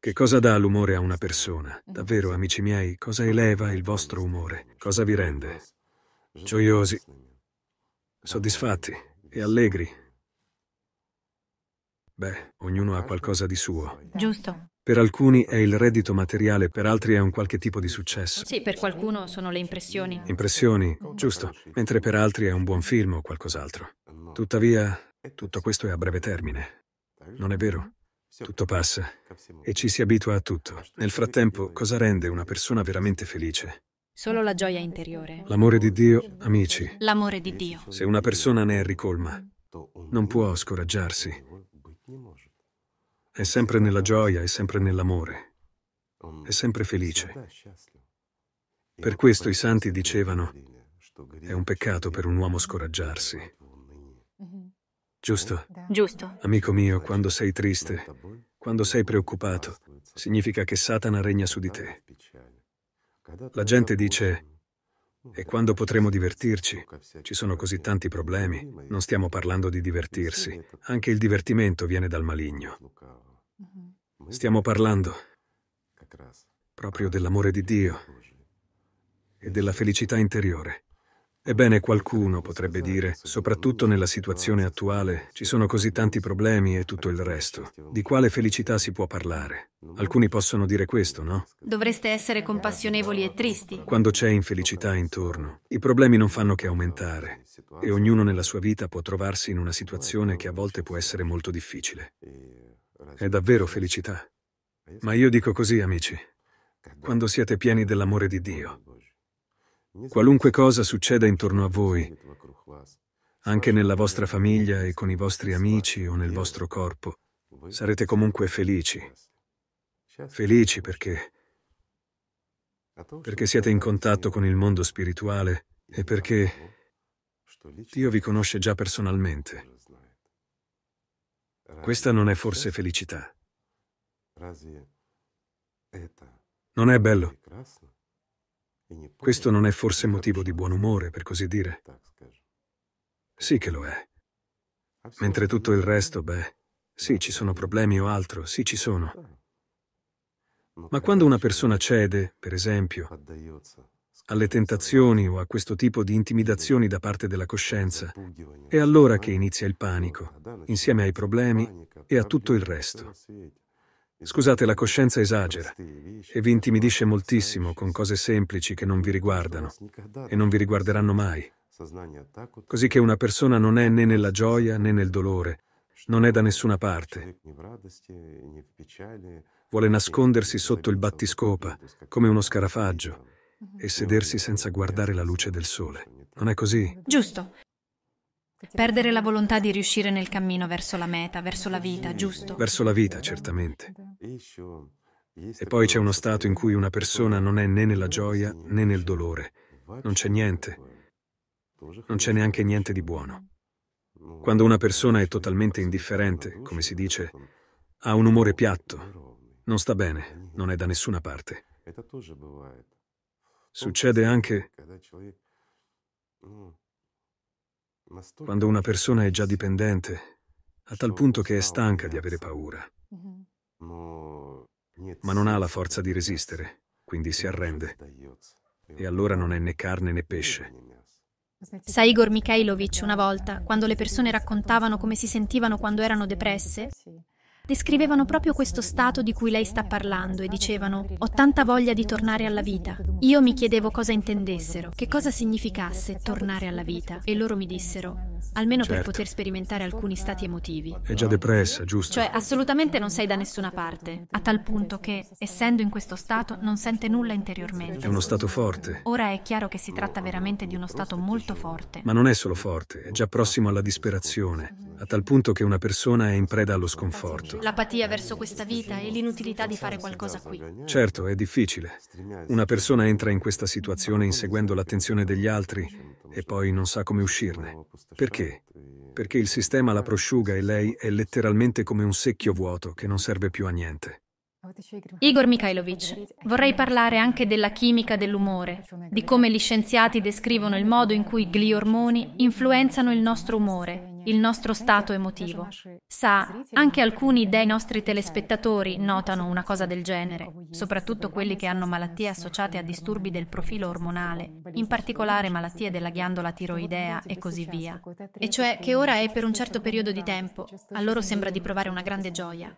Che cosa dà l'umore a una persona? Davvero, amici miei, cosa eleva il vostro umore? Cosa vi rende? Gioiosi, soddisfatti e allegri. Beh, ognuno ha qualcosa di suo. Giusto. Per alcuni è il reddito materiale, per altri è un qualche tipo di successo. Sì, per qualcuno sono le impressioni. Impressioni, giusto, mentre per altri è un buon film o qualcos'altro. Tuttavia, tutto questo è a breve termine. Non è vero? Tutto passa e ci si abitua a tutto. Nel frattempo, cosa rende una persona veramente felice? Solo la gioia interiore. L'amore di Dio, amici. L'amore di Dio. Se una persona ne è ricolma, non può scoraggiarsi. È sempre nella gioia, è sempre nell'amore. È sempre felice. Per questo i santi dicevano, è un peccato per un uomo scoraggiarsi. Giusto? Giusto. Amico mio, quando sei triste, quando sei preoccupato, significa che Satana regna su di te. La gente dice, e quando potremo divertirci? Ci sono così tanti problemi, non stiamo parlando di divertirsi, anche il divertimento viene dal maligno. Stiamo parlando proprio dell'amore di Dio e della felicità interiore. Ebbene, qualcuno potrebbe dire, soprattutto nella situazione attuale, ci sono così tanti problemi e tutto il resto. Di quale felicità si può parlare? Alcuni possono dire questo, no? Dovreste essere compassionevoli e tristi. Quando c'è infelicità intorno, i problemi non fanno che aumentare e ognuno nella sua vita può trovarsi in una situazione che a volte può essere molto difficile. È davvero felicità. Ma io dico così, amici, quando siete pieni dell'amore di Dio, Qualunque cosa succeda intorno a voi, anche nella vostra famiglia e con i vostri amici o nel vostro corpo, sarete comunque felici. Felici perché perché siete in contatto con il mondo spirituale e perché Dio vi conosce già personalmente. Questa non è forse felicità. Non è bello? Questo non è forse motivo di buon umore, per così dire? Sì che lo è. Mentre tutto il resto, beh, sì, ci sono problemi o altro, sì, ci sono. Ma quando una persona cede, per esempio, alle tentazioni o a questo tipo di intimidazioni da parte della coscienza, è allora che inizia il panico, insieme ai problemi e a tutto il resto. Scusate, la coscienza esagera e vi intimidisce moltissimo con cose semplici che non vi riguardano e non vi riguarderanno mai. Così che una persona non è né nella gioia né nel dolore, non è da nessuna parte. Vuole nascondersi sotto il battiscopa, come uno scarafaggio, e sedersi senza guardare la luce del sole. Non è così? Giusto. Perdere la volontà di riuscire nel cammino verso la meta, verso la vita, giusto? Verso la vita, certamente. E poi c'è uno stato in cui una persona non è né nella gioia né nel dolore. Non c'è niente. Non c'è neanche niente di buono. Quando una persona è totalmente indifferente, come si dice, ha un umore piatto, non sta bene, non è da nessuna parte. Succede anche quando una persona è già dipendente, a tal punto che è stanca di avere paura, ma non ha la forza di resistere, quindi si arrende. E allora non è né carne né pesce. Sa Igor Mikhailovich una volta, quando le persone raccontavano come si sentivano quando erano depresse, descrivevano proprio questo stato di cui lei sta parlando e dicevano ho tanta voglia di tornare alla vita. Io mi chiedevo cosa intendessero, che cosa significasse tornare alla vita e loro mi dissero almeno certo. per poter sperimentare alcuni stati emotivi. È già depressa, giusto? Cioè assolutamente non sei da nessuna parte, a tal punto che, essendo in questo stato, non sente nulla interiormente. È uno stato forte. Ora è chiaro che si tratta veramente di uno stato molto forte. Ma non è solo forte, è già prossimo alla disperazione, a tal punto che una persona è in preda allo sconforto. L'apatia verso questa vita e l'inutilità di fare qualcosa qui. Certo, è difficile. Una persona entra in questa situazione inseguendo l'attenzione degli altri e poi non sa come uscirne. Perché? Perché il sistema la prosciuga e lei è letteralmente come un secchio vuoto che non serve più a niente. Igor Mikhailovich, vorrei parlare anche della chimica dell'umore, di come gli scienziati descrivono il modo in cui gli ormoni influenzano il nostro umore, il nostro stato emotivo. Sa, anche alcuni dei nostri telespettatori notano una cosa del genere, soprattutto quelli che hanno malattie associate a disturbi del profilo ormonale, in particolare malattie della ghiandola tiroidea e così via. E cioè che ora è per un certo periodo di tempo, a loro sembra di provare una grande gioia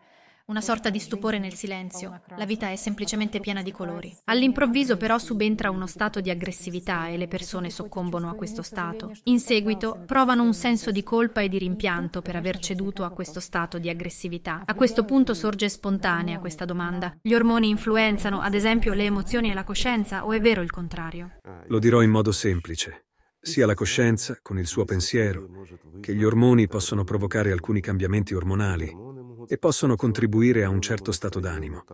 una sorta di stupore nel silenzio. La vita è semplicemente piena di colori. All'improvviso però subentra uno stato di aggressività e le persone soccombono a questo stato. In seguito provano un senso di colpa e di rimpianto per aver ceduto a questo stato di aggressività. A questo punto sorge spontanea questa domanda. Gli ormoni influenzano, ad esempio, le emozioni e la coscienza o è vero il contrario? Lo dirò in modo semplice. Sia la coscienza, con il suo pensiero, che gli ormoni possono provocare alcuni cambiamenti ormonali e possono contribuire a un certo stato d'animo,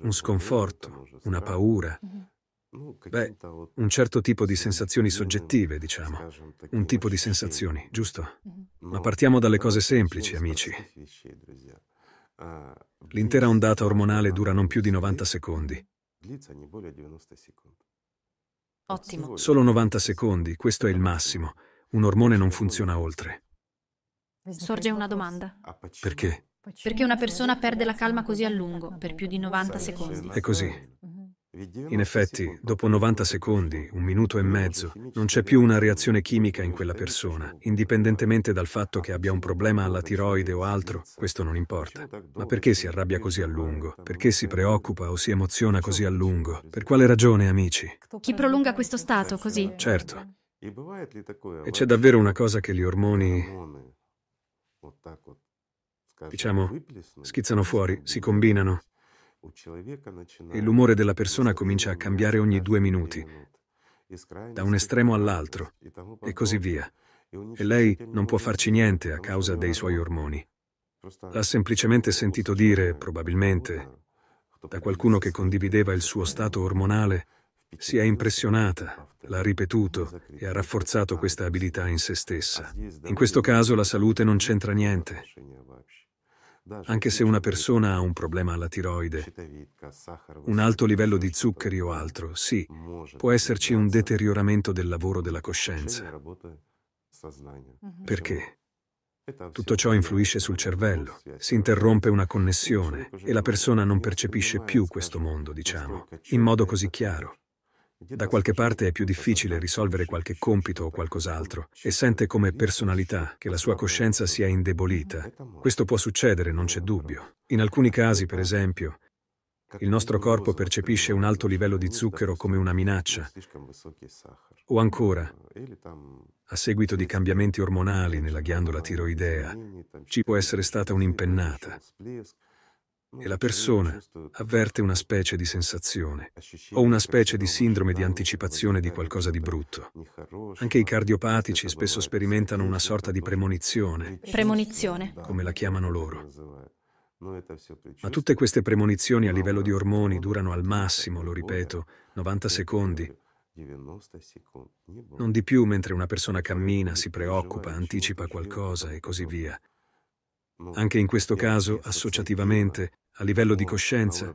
un sconforto, una paura, beh, un certo tipo di sensazioni soggettive, diciamo, un tipo di sensazioni, giusto? Ma partiamo dalle cose semplici, amici. L'intera ondata ormonale dura non più di 90 secondi. Ottimo. Solo 90 secondi, questo è il massimo. Un ormone non funziona oltre. Sorge una domanda. Perché? Perché una persona perde la calma così a lungo, per più di 90 secondi. È così. In effetti, dopo 90 secondi, un minuto e mezzo, non c'è più una reazione chimica in quella persona, indipendentemente dal fatto che abbia un problema alla tiroide o altro, questo non importa. Ma perché si arrabbia così a lungo? Perché si preoccupa o si emoziona così a lungo? Per quale ragione, amici? Chi prolunga questo stato così? Certo. E c'è davvero una cosa che gli ormoni diciamo, schizzano fuori, si combinano e l'umore della persona comincia a cambiare ogni due minuti, da un estremo all'altro, e così via. E lei non può farci niente a causa dei suoi ormoni. L'ha semplicemente sentito dire, probabilmente, da qualcuno che condivideva il suo stato ormonale, si è impressionata, l'ha ripetuto e ha rafforzato questa abilità in se stessa. In questo caso la salute non c'entra niente. Anche se una persona ha un problema alla tiroide, un alto livello di zuccheri o altro, sì, può esserci un deterioramento del lavoro della coscienza. Perché? Tutto ciò influisce sul cervello, si interrompe una connessione e la persona non percepisce più questo mondo, diciamo, in modo così chiaro. Da qualche parte è più difficile risolvere qualche compito o qualcos'altro e sente come personalità che la sua coscienza sia indebolita. Questo può succedere, non c'è dubbio. In alcuni casi, per esempio, il nostro corpo percepisce un alto livello di zucchero come una minaccia. O ancora, a seguito di cambiamenti ormonali nella ghiandola tiroidea, ci può essere stata un'impennata e la persona avverte una specie di sensazione o una specie di sindrome di anticipazione di qualcosa di brutto. Anche i cardiopatici spesso sperimentano una sorta di premonizione. Premonizione. Come la chiamano loro. Ma tutte queste premonizioni a livello di ormoni durano al massimo, lo ripeto, 90 secondi. Non di più mentre una persona cammina, si preoccupa, anticipa qualcosa e così via. Anche in questo caso, associativamente, a livello di coscienza,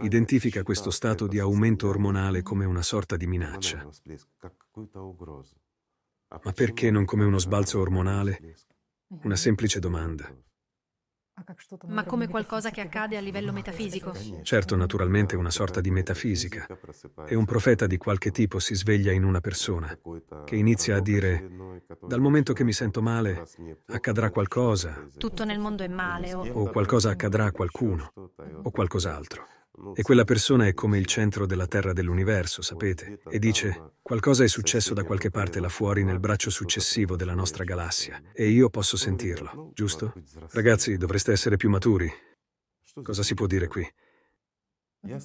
identifica questo stato di aumento ormonale come una sorta di minaccia. Ma perché non come uno sbalzo ormonale? Una semplice domanda. Ma come qualcosa che accade a livello metafisico? Certo, naturalmente una sorta di metafisica. E un profeta di qualche tipo si sveglia in una persona, che inizia a dire, dal momento che mi sento male, accadrà qualcosa. Tutto nel mondo è male. O, o qualcosa accadrà a qualcuno, o qualcos'altro. E quella persona è come il centro della terra dell'universo, sapete? E dice, qualcosa è successo da qualche parte là fuori nel braccio successivo della nostra galassia, e io posso sentirlo, giusto? Ragazzi, dovreste essere più maturi. Cosa si può dire qui?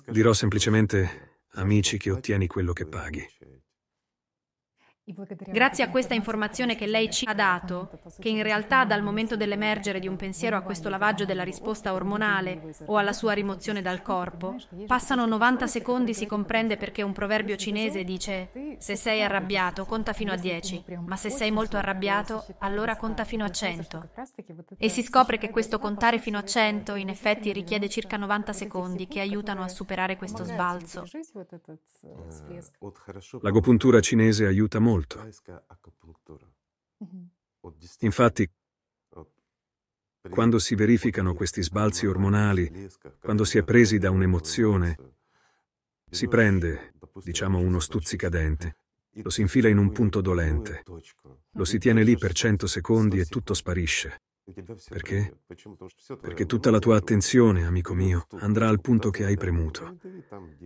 Dirò semplicemente, amici, che ottieni quello che paghi. Grazie a questa informazione che lei ci ha dato, che in realtà dal momento dell'emergere di un pensiero a questo lavaggio della risposta ormonale o alla sua rimozione dal corpo, passano 90 secondi si comprende perché un proverbio cinese dice se sei arrabbiato conta fino a 10, ma se sei molto arrabbiato allora conta fino a 100. E si scopre che questo contare fino a 100 in effetti richiede circa 90 secondi che aiutano a superare questo sbalzo. L'agopuntura cinese aiuta molto molto. Infatti, Quando si verificano questi sbalzi ormonali, quando si è presi da un'emozione, si prende, diciamo, uno stuzzicadente, lo si infila in un punto dolente, lo si tiene lì per cento secondi e tutto sparisce. Perché? Perché tutta la tua attenzione, amico mio, andrà al punto che hai premuto.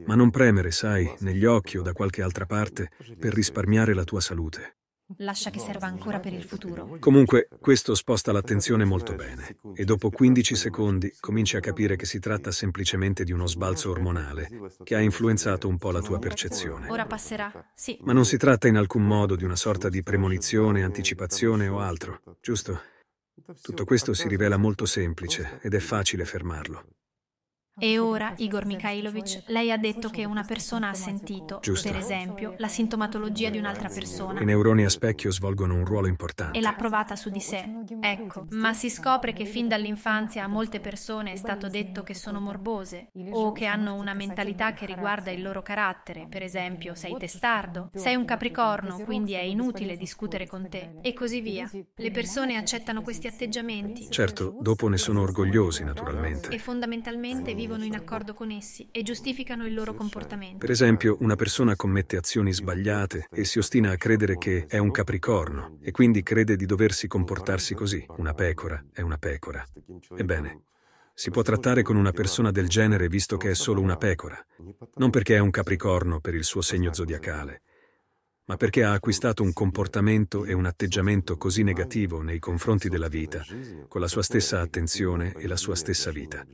Ma non premere, sai, negli occhi o da qualche altra parte per risparmiare la tua salute. Lascia che serva ancora per il futuro. Comunque, questo sposta l'attenzione molto bene e dopo 15 secondi cominci a capire che si tratta semplicemente di uno sbalzo ormonale che ha influenzato un po' la tua percezione. Ora passerà, sì. Ma non si tratta in alcun modo di una sorta di premonizione, anticipazione o altro, giusto? Tutto questo si rivela molto semplice ed è facile fermarlo. E ora, Igor Mikhailovich, lei ha detto che una persona ha sentito, Giusto. per esempio, la sintomatologia di un'altra persona. I neuroni a specchio svolgono un ruolo importante. e l'ha provata su di sé. Ecco, ma si scopre che fin dall'infanzia a molte persone è stato detto che sono morbose o che hanno una mentalità che riguarda il loro carattere, per esempio, sei testardo, sei un capricorno, quindi è inutile discutere con te. e così via. Le persone accettano questi atteggiamenti. Certo, dopo ne sono orgogliosi, naturalmente. e fondamentalmente vivono in accordo con essi e giustificano il loro comportamento. Per esempio, una persona commette azioni sbagliate e si ostina a credere che è un capricorno e quindi crede di doversi comportarsi così. Una pecora è una pecora. Ebbene, si può trattare con una persona del genere visto che è solo una pecora, non perché è un capricorno per il suo segno zodiacale, ma perché ha acquistato un comportamento e un atteggiamento così negativo nei confronti della vita, con la sua stessa attenzione e la sua stessa vita.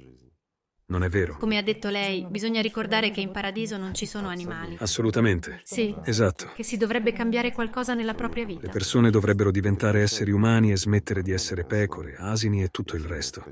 Non è vero? Come ha detto lei, bisogna ricordare che in paradiso non ci sono animali. Assolutamente. Sì, Esatto. che si dovrebbe cambiare qualcosa nella propria Le vita. persone dovrebbero diventare esseri umani e smettere di essere pecore, asini e tutto il resto.